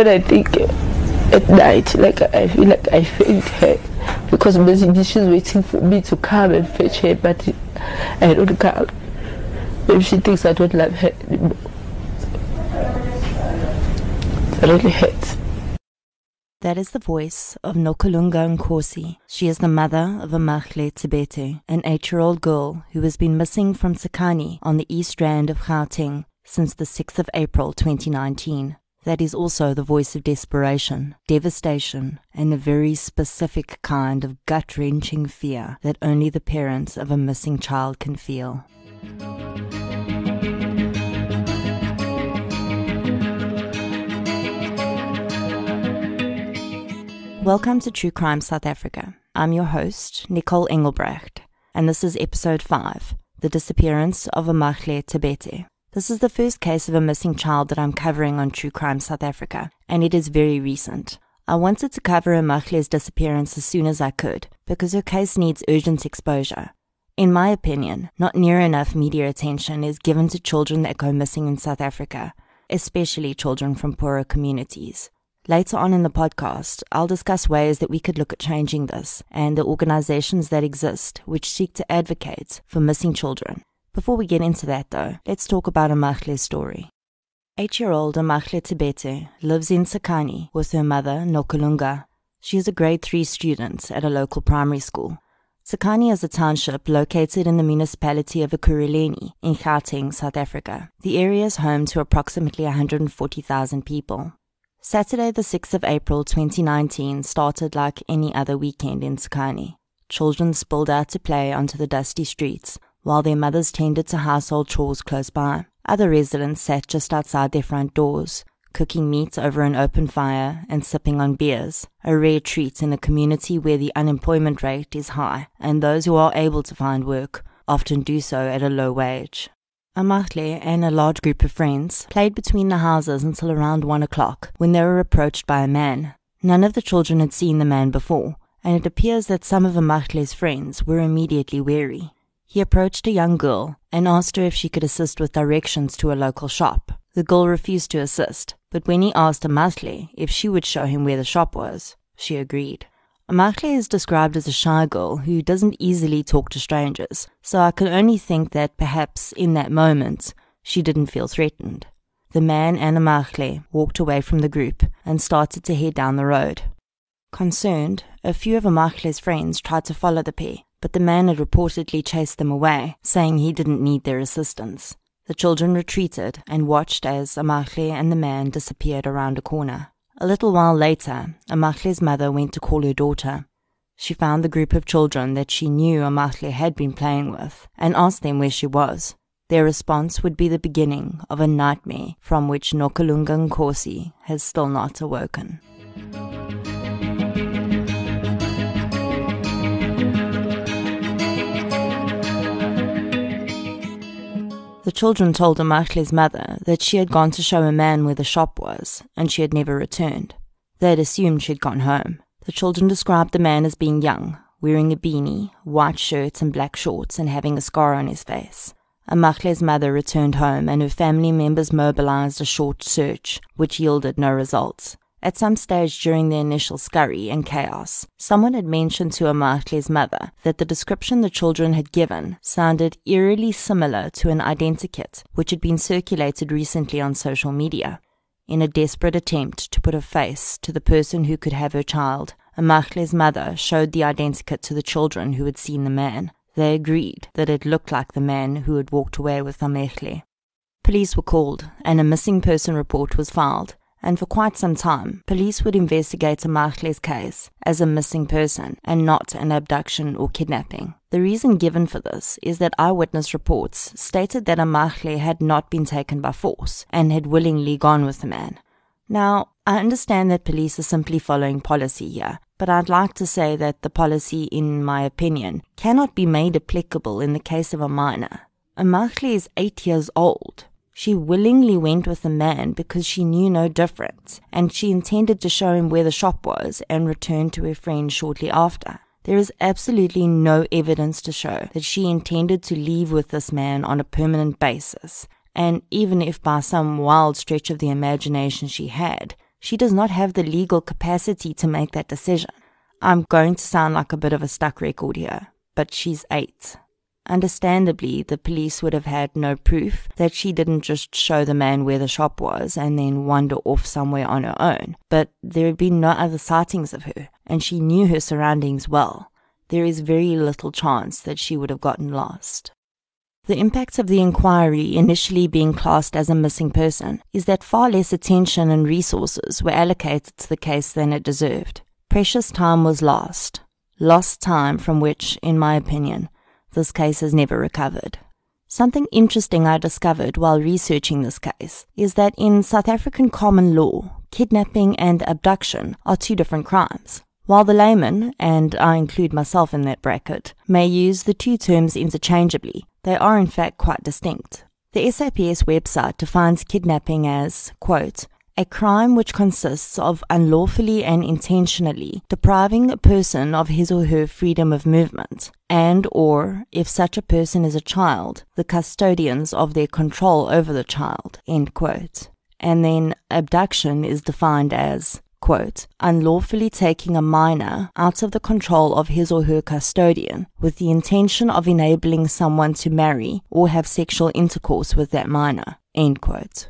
But I think at night, like I feel like I failed her because basically she's waiting for me to come and fetch her, but I don't come. Maybe she thinks I don't love her anymore. It really hurts. That is the voice of Nokulunga Nkosi. She is the mother of Amahle Thabethe, an eight-year-old girl who has been missing from Tsakane on the east rand of Gauteng since the 6th of April 2019. That is also the voice of desperation, devastation, and a very specific kind of gut wrenching fear that only the parents of a missing child can feel. Welcome to True Crime South Africa. I'm your host, Nicole Engelbrecht, and this is episode 5 The Disappearance of Amahle Thabethe. This is the first case of a missing child that I'm covering on True Crime South Africa, and it is very recent. I wanted to cover Amahle's disappearance as soon as I could, because her case needs urgent exposure. In my opinion, not near enough media attention is given to children that go missing in South Africa, especially children from poorer communities. Later on in the podcast, I'll discuss ways that we could look at changing this and the organizations that exist which seek to advocate for missing children. Before we get into that though, let's talk about Amahle's story. Eight-year-old Amahle Thabethe lives in Tsakane with her mother, Nokulunga. She is a grade 3 student at a local primary school. Tsakane is a township located in the municipality of Ekurhuleni in Gauteng, South Africa. The area is home to approximately 140,000 people. Saturday, the 6th of April 2019, started like any other weekend in Tsakane. Children spilled out to play onto the dusty streets, while their mothers tended to household chores close by. Other residents sat just outside their front doors, cooking meat over an open fire and sipping on beers, a rare treat in a community where the unemployment rate is high, and those who are able to find work often do so at a low wage. Amahle and a large group of friends played between the houses until around one o'clock when they were approached by a man. None of the children had seen the man before, and it appears that some of Amahle's friends were immediately wary. He approached a young girl and asked her if she could assist with directions to a local shop. The girl refused to assist, but when he asked Amahle if she would show him where the shop was, she agreed. Amahle is described as a shy girl who doesn't easily talk to strangers, so I can only think that perhaps in that moment she didn't feel threatened. The man and Amahle walked away from the group and started to head down the road. Concerned, a few of Amahle's friends tried to follow the pair, but the man had reportedly chased them away, saying he didn't need their assistance. The children retreated and watched as Amahle and the man disappeared around a corner. A little while later, Amahle's mother went to call her daughter. She found the group of children that she knew Amahle had been playing with and asked them where she was. Their response would be the beginning of a nightmare from which Nokulunga Nkosi has still not awoken. The children told Amahle's mother that she had gone to show a man where the shop was, and she had never returned. They had assumed she had gone home. The children described the man as being young, wearing a beanie, white shirt, and black shorts, and having a scar on his face. Amahle's mother returned home, and her family members mobilized a short search, which yielded no results. At some stage during the initial scurry and chaos, someone had mentioned to Amahle's mother that the description the children had given sounded eerily similar to an identikit which had been circulated recently on social media. In a desperate attempt to put a face to the person who could have her child, Amahle's mother showed the identikit to the children who had seen the man. They agreed that it looked like the man who had walked away with Amahle. Police were called, and a missing person report was filed and for quite some time, police would investigate Amahle's case as a missing person and not an abduction or kidnapping. The reason given for this is that eyewitness reports stated that Amahle had not been taken by force and had willingly gone with the man. Now, I understand that police are simply following policy here, but I'd like to say that the policy, in my opinion, cannot be made applicable in the case of a minor. Amahle is eight years old. She willingly went with the man because she knew no difference, and she intended to show him where the shop was and return to her friend shortly after. There is absolutely no evidence to show that she intended to leave with this man on a permanent basis, and even if by some wild stretch of the imagination she had, She does not have the legal capacity to make that decision. I'm going to sound like a bit of a stuck record here, but she's eight. Understandably, the police would have had no proof that she didn't just show the man where the shop was and then wander off somewhere on her own, but there had been no other sightings of her, and she knew her surroundings well. There is very little chance that she would have gotten lost. The impact of the inquiry initially being classed as a missing person is that far less attention and resources were allocated to the case than it deserved. Precious time was lost, lost time from which, in my opinion, this case has never recovered. Something interesting I discovered while researching this case is that in South African common law, kidnapping and abduction are two different crimes. While the layman, and I include myself in that bracket, may use the two terms interchangeably, they are in fact quite distinct. The SAPS website defines kidnapping as, quote, a crime which consists of unlawfully and intentionally depriving a person of his or her freedom of movement and or if such a person is a child the custodians of their control over the child and then abduction is defined as quote, unlawfully taking a minor out of the control of his or her custodian with the intention of enabling someone to marry or have sexual intercourse with that minor, end quote.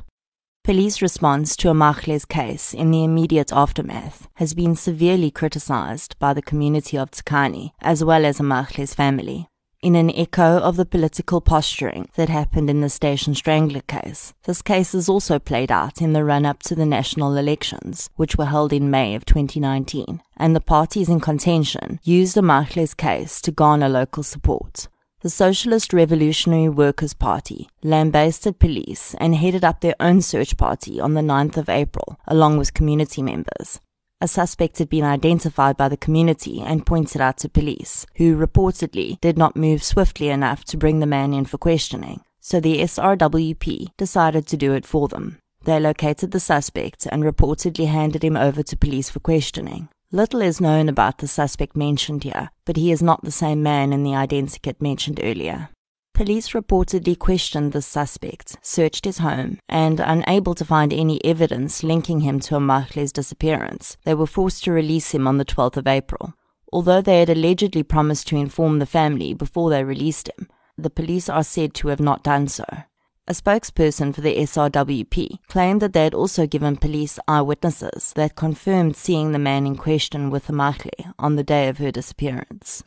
Police response to Amahle's case in the immediate aftermath has been severely criticized by the community of Tsakane as well as Amahle's family. In an echo of the political posturing that happened in the Station Strangler case, this case is also played out in the run up to the national elections, which were held in May of 2019, and the parties in contention used Amahle's case to garner local support. The Socialist Revolutionary Workers' Party lambasted police and headed up their own search party on the 9th of April, along with community members. A suspect had been identified by the community and pointed out to police, who reportedly did not move swiftly enough to bring the man in for questioning. So the SRWP decided to do it for them. They located the suspect and reportedly handed him over to police for questioning. Little is known about the suspect mentioned here, but he is not the same man in the identikit mentioned earlier. Police reportedly questioned the suspect, searched his home, and unable to find any evidence linking him to Amahle's disappearance, they were forced to release him on the 12th of April. Although they had allegedly promised to inform the family before they released him, the police are said to have not done so. A spokesperson for the SRWP claimed that they had also given police eyewitnesses that confirmed seeing the man in question with Amahle on the day of her disappearance.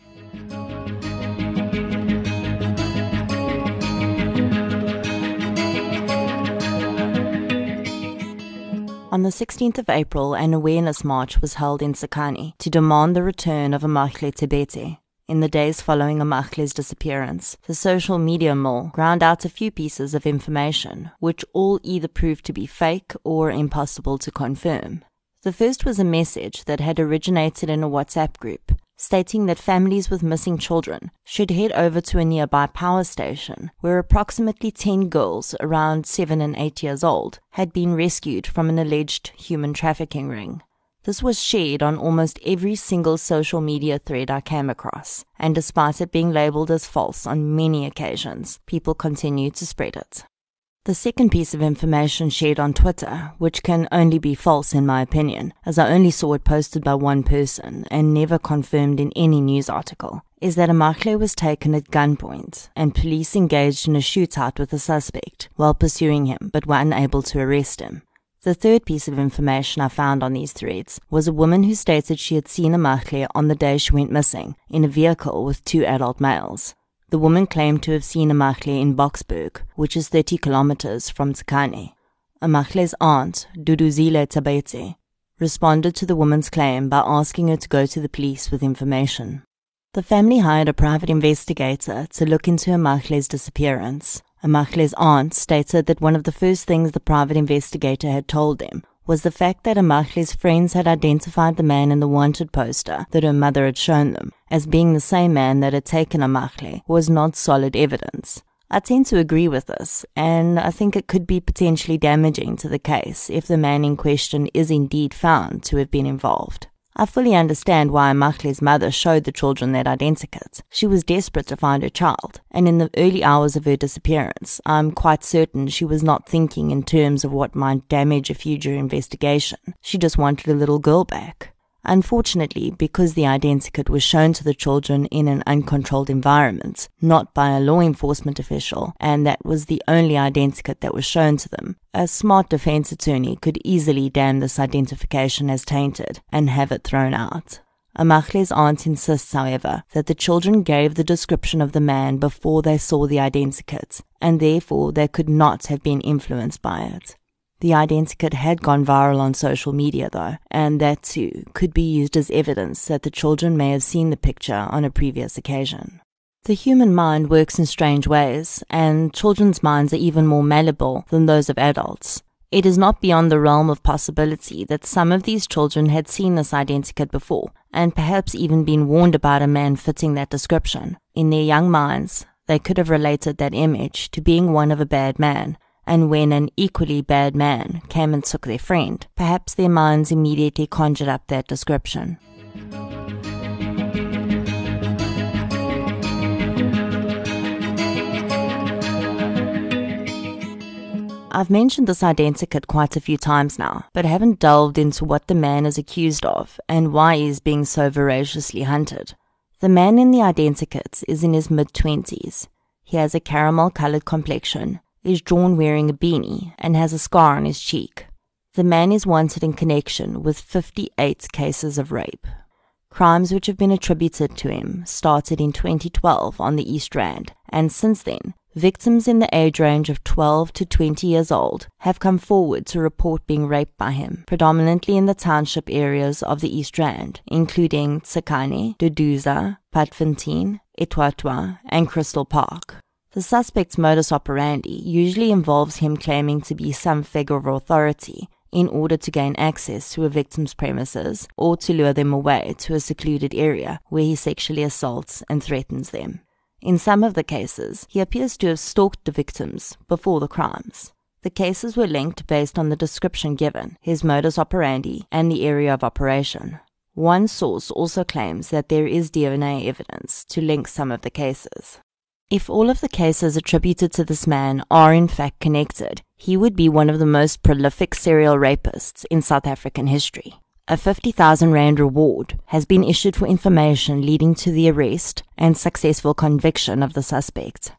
On the 16th of April, an awareness march was held in Tsakane to demand the return of Amahle Thabethe, in the days following Amahle's disappearance, the social media mole ground out a few pieces of information, which all either proved to be fake or impossible to confirm. The first was a message that had originated in a WhatsApp group, stating that families with missing children should head over to a nearby power station where approximately 10 girls around 7 and 8 years old had been rescued from an alleged human trafficking ring. This was shared on almost every single social media thread I came across, and despite it being labeled as false on many occasions, people continued to spread it. The second piece of information shared on Twitter, which can only be false in my opinion, as I only saw it posted by one person and never confirmed in any news article, is that Amahle was taken at gunpoint and police engaged in a shootout with the suspect while pursuing him but were unable to arrest him. The third piece of information I found on these threads was a woman who stated she had seen Amahle on the day she went missing in a vehicle with two adult males. The woman claimed to have seen Amahle in Boksburg, which is 30 kilometers from Tsakane. Amahle's aunt, Duduzile Thabethe, responded to the woman's claim by asking her to go to the police with information. The family hired a private investigator to look into Amahle's disappearance, Amahle's aunt stated that one of the first things the private investigator had told them was the fact that Amahle's friends had identified the man in the wanted poster that her mother had shown them as being the same man that had taken Amahle was not solid evidence. I tend to agree with this, and I think it could be potentially damaging to the case if the man in question is indeed found to have been involved. I fully understand why Amahle's mother showed the children that identikit. She was desperate to find her child, and in the early hours of her disappearance, I'm quite certain she was not thinking in terms of what might damage a future investigation. She just wanted a little girl back. Unfortunately, because the identikit was shown to the children in an uncontrolled environment, not by a law enforcement official, and that was the only identikit that was shown to them, a smart defense attorney could easily damn this identification as tainted and have it thrown out. Amahle's aunt insists, however, that the children gave the description of the man before they saw the identikit, and therefore they could not have been influenced by it. The identikit had gone viral on social media, though, and that too could be used as evidence that the children may have seen the picture on a previous occasion. The human mind works in strange ways, and children's minds are even more malleable than those of adults. It is not beyond the realm of possibility that some of these children had seen this identikit before, and perhaps even been warned about a man fitting that description. In their young minds, they could have related that image to being one of a bad man, and when an equally bad man came and took their friend, perhaps their minds immediately conjured up that description. I've mentioned this identikit quite a few times now, but haven't delved into what the man is accused of and why he's being so voraciously hunted. The man in the identikit is in his mid 20s. He has a caramel colored complexion, is drawn wearing a beanie and has a scar on his cheek. The man is wanted in connection with 58 cases of rape. Crimes which have been attributed to him started in 2012 on the East Rand, and since then, victims in the age range of 12 to 20 years old have come forward to report being raped by him, predominantly in the township areas of the East Rand, including Tsakane, Duduza, Putfontein, Etwatwa, and Crystal Park. The suspect's modus operandi usually involves him claiming to be some figure of authority in order to gain access to a victim's premises or to lure them away to a secluded area where he sexually assaults and threatens them. In some of the cases, he appears to have stalked the victims before the crimes. The cases were linked based on the description given, his modus operandi, and the area of operation. One source also claims that there is DNA evidence to link some of the cases. If all of the cases attributed to this man are in fact connected, he would be one of the most prolific serial rapists in South African history. A 50,000 Rand reward has been issued for information leading to the arrest and successful conviction of the suspect.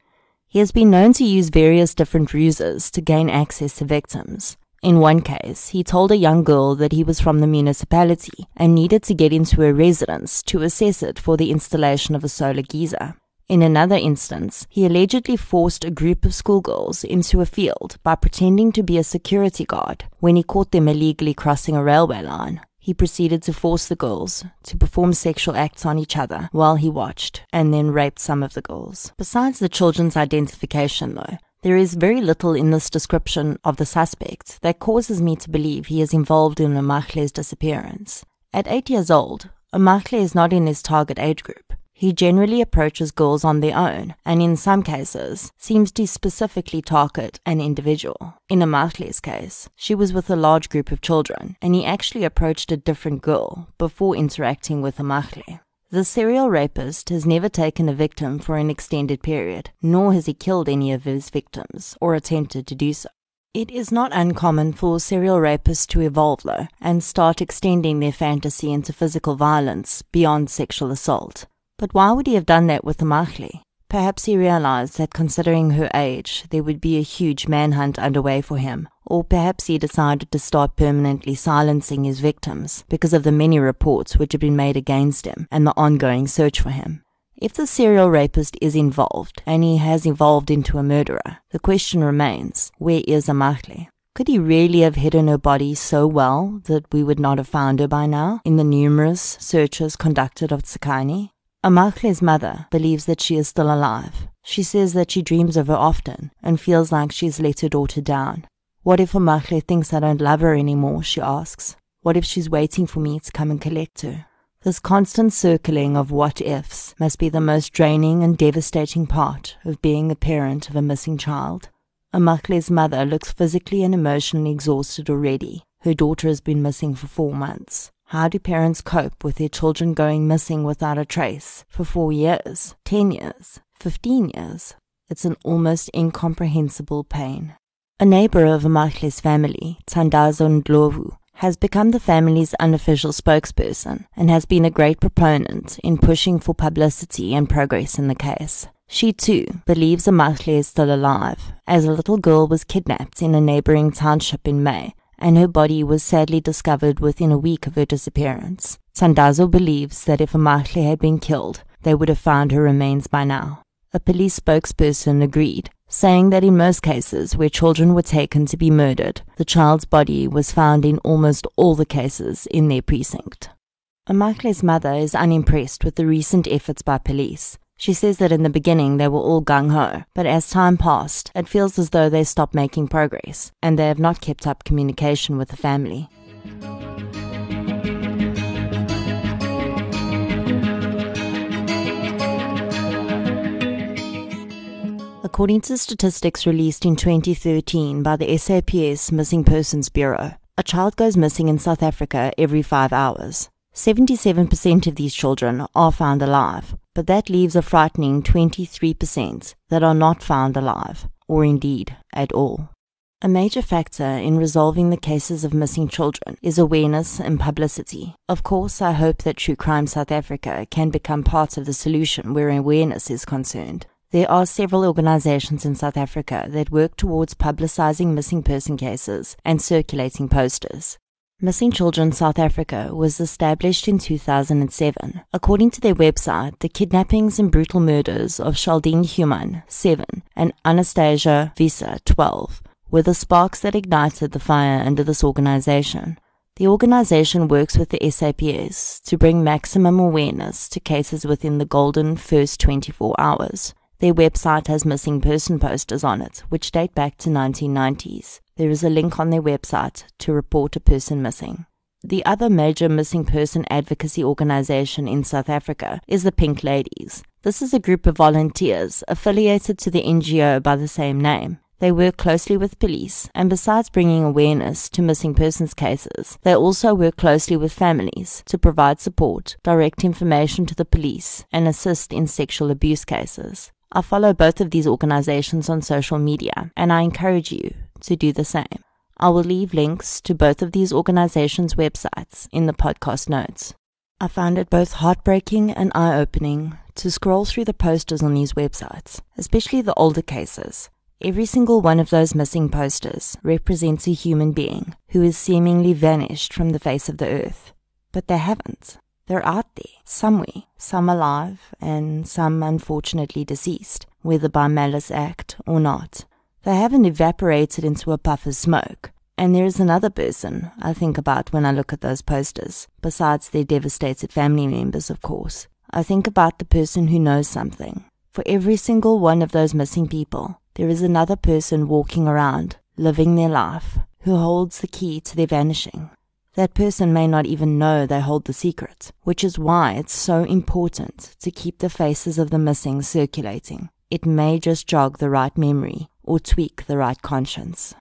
He has been known to use various different ruses to gain access to victims. In one case, he told a young girl that he was from the municipality and needed to get into a residence to assess it for the installation of a solar geyser. In another instance, he allegedly forced a group of schoolgirls into a field by pretending to be a security guard when he caught them illegally crossing a railway line. He proceeded to force the girls to perform sexual acts on each other while he watched, and then raped some of the girls. Besides the children's identification, though, there is very little in this description of the suspect that causes me to believe he is involved in Amahle's disappearance. At eight years old, Amahle is not in his target age group. He generally approaches girls on their own, and in some cases, seems to specifically target an individual. In Amahle's case, she was with a large group of children, and he actually approached a different girl before interacting with Amahle. The serial rapist has never taken a victim for an extended period, nor has he killed any of his victims, or attempted to do so. It is not uncommon for serial rapists to evolve, though, and start extending their fantasy into physical violence beyond sexual assault. But why would he have done that with Amahle? Perhaps he realized that considering her age, there would be a huge manhunt underway for him. Or perhaps he decided to start permanently silencing his victims because of the many reports which had been made against him and the ongoing search for him. If the serial rapist is involved, and he has evolved into a murderer, the question remains, where is Amahle? Could he really have hidden her body so well that we would not have found her by now in the numerous searches conducted of Tsakane? Amahle's mother believes that she is still alive. She says that she dreams of her often and feels like she's let her daughter down. What if Amahle thinks I don't love her anymore, she asks. What if she's waiting for me to come and collect her? This constant circling of what ifs must be the most draining and devastating part of being a parent of a missing child. Amahle's mother looks physically and emotionally exhausted already. Her daughter has been missing for four months. How do parents cope with their children going missing without a trace for four years, 10 years, 15 years? It's an almost incomprehensible pain. A neighbor of Amahle's family, Thandazo Ndlovu, has become the family's unofficial spokesperson and has been a great proponent in pushing for publicity and progress in the case. She too believes Amahle is still alive, as a little girl was kidnapped in a neighboring township in May and her body was sadly discovered within a week of her disappearance. Thandazo believes that if Amahle had been killed, they would have found her remains by now. A police spokesperson agreed, saying that in most cases where children were taken to be murdered, the child's body was found in almost all the cases in their precinct. Amahle's mother is unimpressed with the recent efforts by police, she says that in the beginning they were all gung ho, but as time passed, it feels as though they stopped making progress, and they have not kept up communication with the family. According to statistics released in 2013 by the SAPS Missing Persons Bureau, a child goes missing in South Africa every five hours. 77% of these children are found alive, but that leaves a frightening 23% that are not found alive, or indeed at all. A major factor in resolving the cases of missing children is awareness and publicity. Of course, I hope that True Crime South Africa can become part of the solution where awareness is concerned. There are several organizations in South Africa that work towards publicizing missing person cases and circulating posters. Missing Children South Africa was established in 2007. According to their website, the kidnappings and brutal murders of Sheldean Human, 7, and Anastasia Wiese, 12, were the sparks that ignited the fire under this organization. The organization works with the SAPS to bring maximum awareness to cases within the golden first 24 hours. Their website has missing person posters on it, which date back to 1990s. There is a link on their website to report a person missing. The other major missing person advocacy organization in South Africa is the Pink Ladies. This is a group of volunteers affiliated to the NGO by the same name. They work closely with police, and besides bringing awareness to missing persons cases, they also work closely with families to provide support, direct information to the police, and assist in sexual abuse cases. I follow both of these organizations on social media, and I encourage you to do the same. I will leave links to both of these organizations' websites in the podcast notes. I found it both heartbreaking and eye opening to scroll through the posters on these websites, especially the older cases. Every single one of those missing posters represents a human being who has seemingly vanished from the face of the earth. But they haven't. They're out there, somewhere, some alive and some unfortunately deceased, whether by malice act or not. They haven't evaporated into a puff of smoke. And there is another person I think about when I look at those posters, besides their devastated family members, of course. I think about the person who knows something. For every single one of those missing people, there is another person walking around, living their life, who holds the key to their vanishing. That person may not even know they hold the secret, which is why it's so important to keep the faces of the missing circulating. It may just jog the right memory or tweak the right conscience.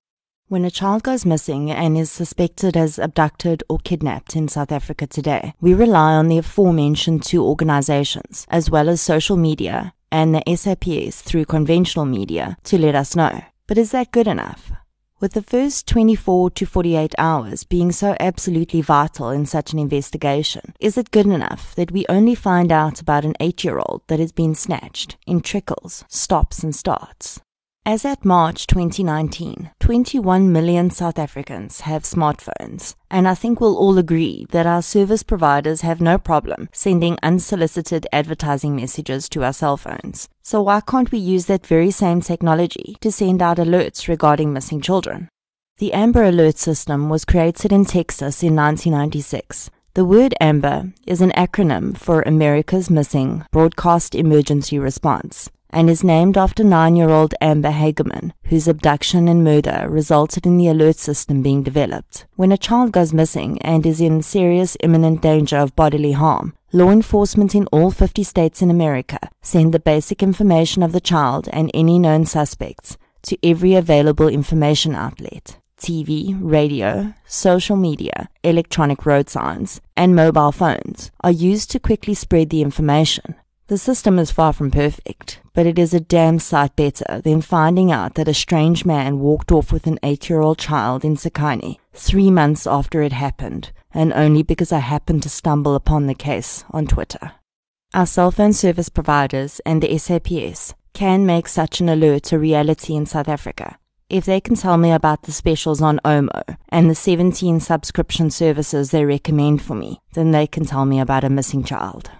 When a child goes missing and is suspected as abducted or kidnapped in South Africa today, we rely on the aforementioned two organizations, as well as social media and the SAPS through conventional media, to let us know. But is that good enough? With the first 24 to 48 hours being so absolutely vital in such an investigation, is it good enough that we only find out about an 8 year old that has been snatched in trickles, stops, and starts? As at March 2019, 21 million South Africans have smartphones, and I think we'll all agree that our service providers have no problem sending unsolicited advertising messages to our cell phones. So why can't we use that very same technology to send out alerts regarding missing children? The Amber Alert system was created in Texas in 1996. The word AMBER is an acronym for America's Missing Broadcast Emergency Response and is named after nine year old Amber Hagerman, whose abduction and murder resulted in the alert system being developed. When a child goes missing and is in serious imminent danger of bodily harm, law enforcement in all 50 states in America send the basic information of the child and any known suspects to every available information outlet. TV, radio, social media, electronic road signs, and mobile phones are used to quickly spread the information. The system is far from perfect, but it is a damn sight better than finding out that a strange man walked off with an eight year old child in Tsakane three months after it happened, and only because I happened to stumble upon the case on Twitter. Our cell phone service providers and the SAPS can make such an alert a reality in South Africa. If they can tell me about the specials on Omo and the 17 subscription services they recommend for me, then they can tell me about a missing child.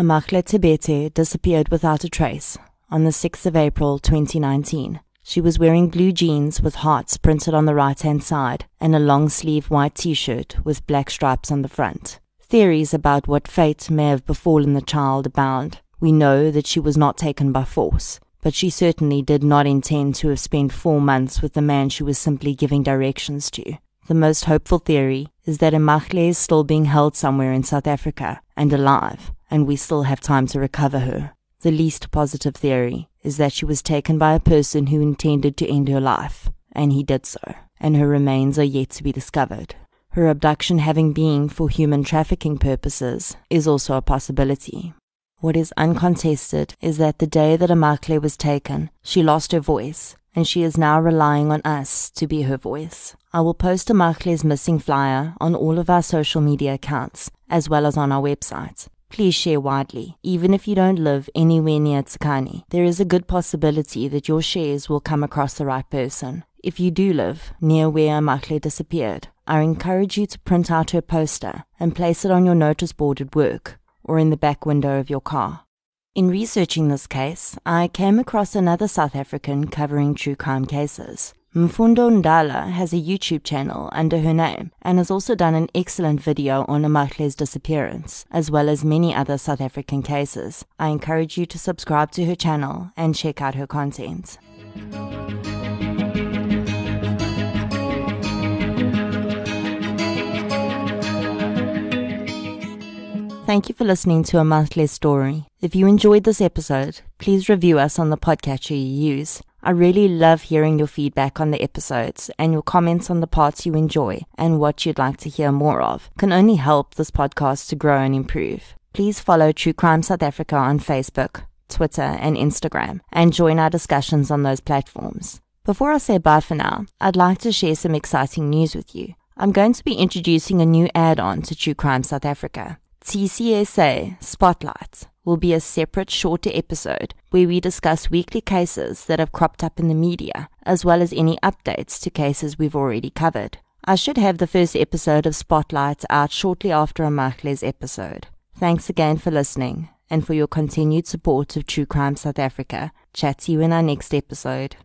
Amahle Thabethe disappeared without a trace on the 6th of April 2019. She was wearing blue jeans with hearts printed on the right hand side and a long sleeve white t shirt with black stripes on the front. Theories about what fate may have befallen the child abound. We know that she was not taken by force, but she certainly did not intend to have spent four months with the man she was simply giving directions to. The most hopeful theory is that Amahle is still being held somewhere in South Africa and alive, and we still have time to recover her. The least positive theory is that she was taken by a person who intended to end her life, and he did so, and her remains are yet to be discovered. Her abduction having been for human trafficking purposes is also a possibility. What is uncontested is that the day that Amahle was taken, she lost her voice, and she is now relying on us to be her voice. I will post Amahle's missing flyer on all of our social media accounts, as well as on our website please share widely. Even if you don't live anywhere near Tsakane, there is a good possibility that your shares will come across the right person. If you do live near where Amahle disappeared, I encourage you to print out her poster and place it on your notice board at work or in the back window of your car. In researching this case, I came across another South African covering true crime cases. Mfundo Ndala has a YouTube channel under her name and has also done an excellent video on Amahle's disappearance, as well as many other South African cases. I encourage you to subscribe to her channel and check out her content. Thank you for listening to Amahle's story. If you enjoyed this episode, please review us on the podcatcher you use. I really love hearing your feedback on the episodes and your comments on the parts you enjoy and what you'd like to hear more of can only help this podcast to grow and improve. Please follow True Crime South Africa on Facebook, Twitter, and Instagram and join our discussions on those platforms. Before I say bye for now, I'd like to share some exciting news with you. I'm going to be introducing a new add on to True Crime South Africa. TCSA Spotlight will be a separate, shorter episode where we discuss weekly cases that have cropped up in the media, as well as any updates to cases we've already covered. I should have the first episode of Spotlight out shortly after Amahle's episode. Thanks again for listening and for your continued support of True Crime South Africa. Chat to you in our next episode.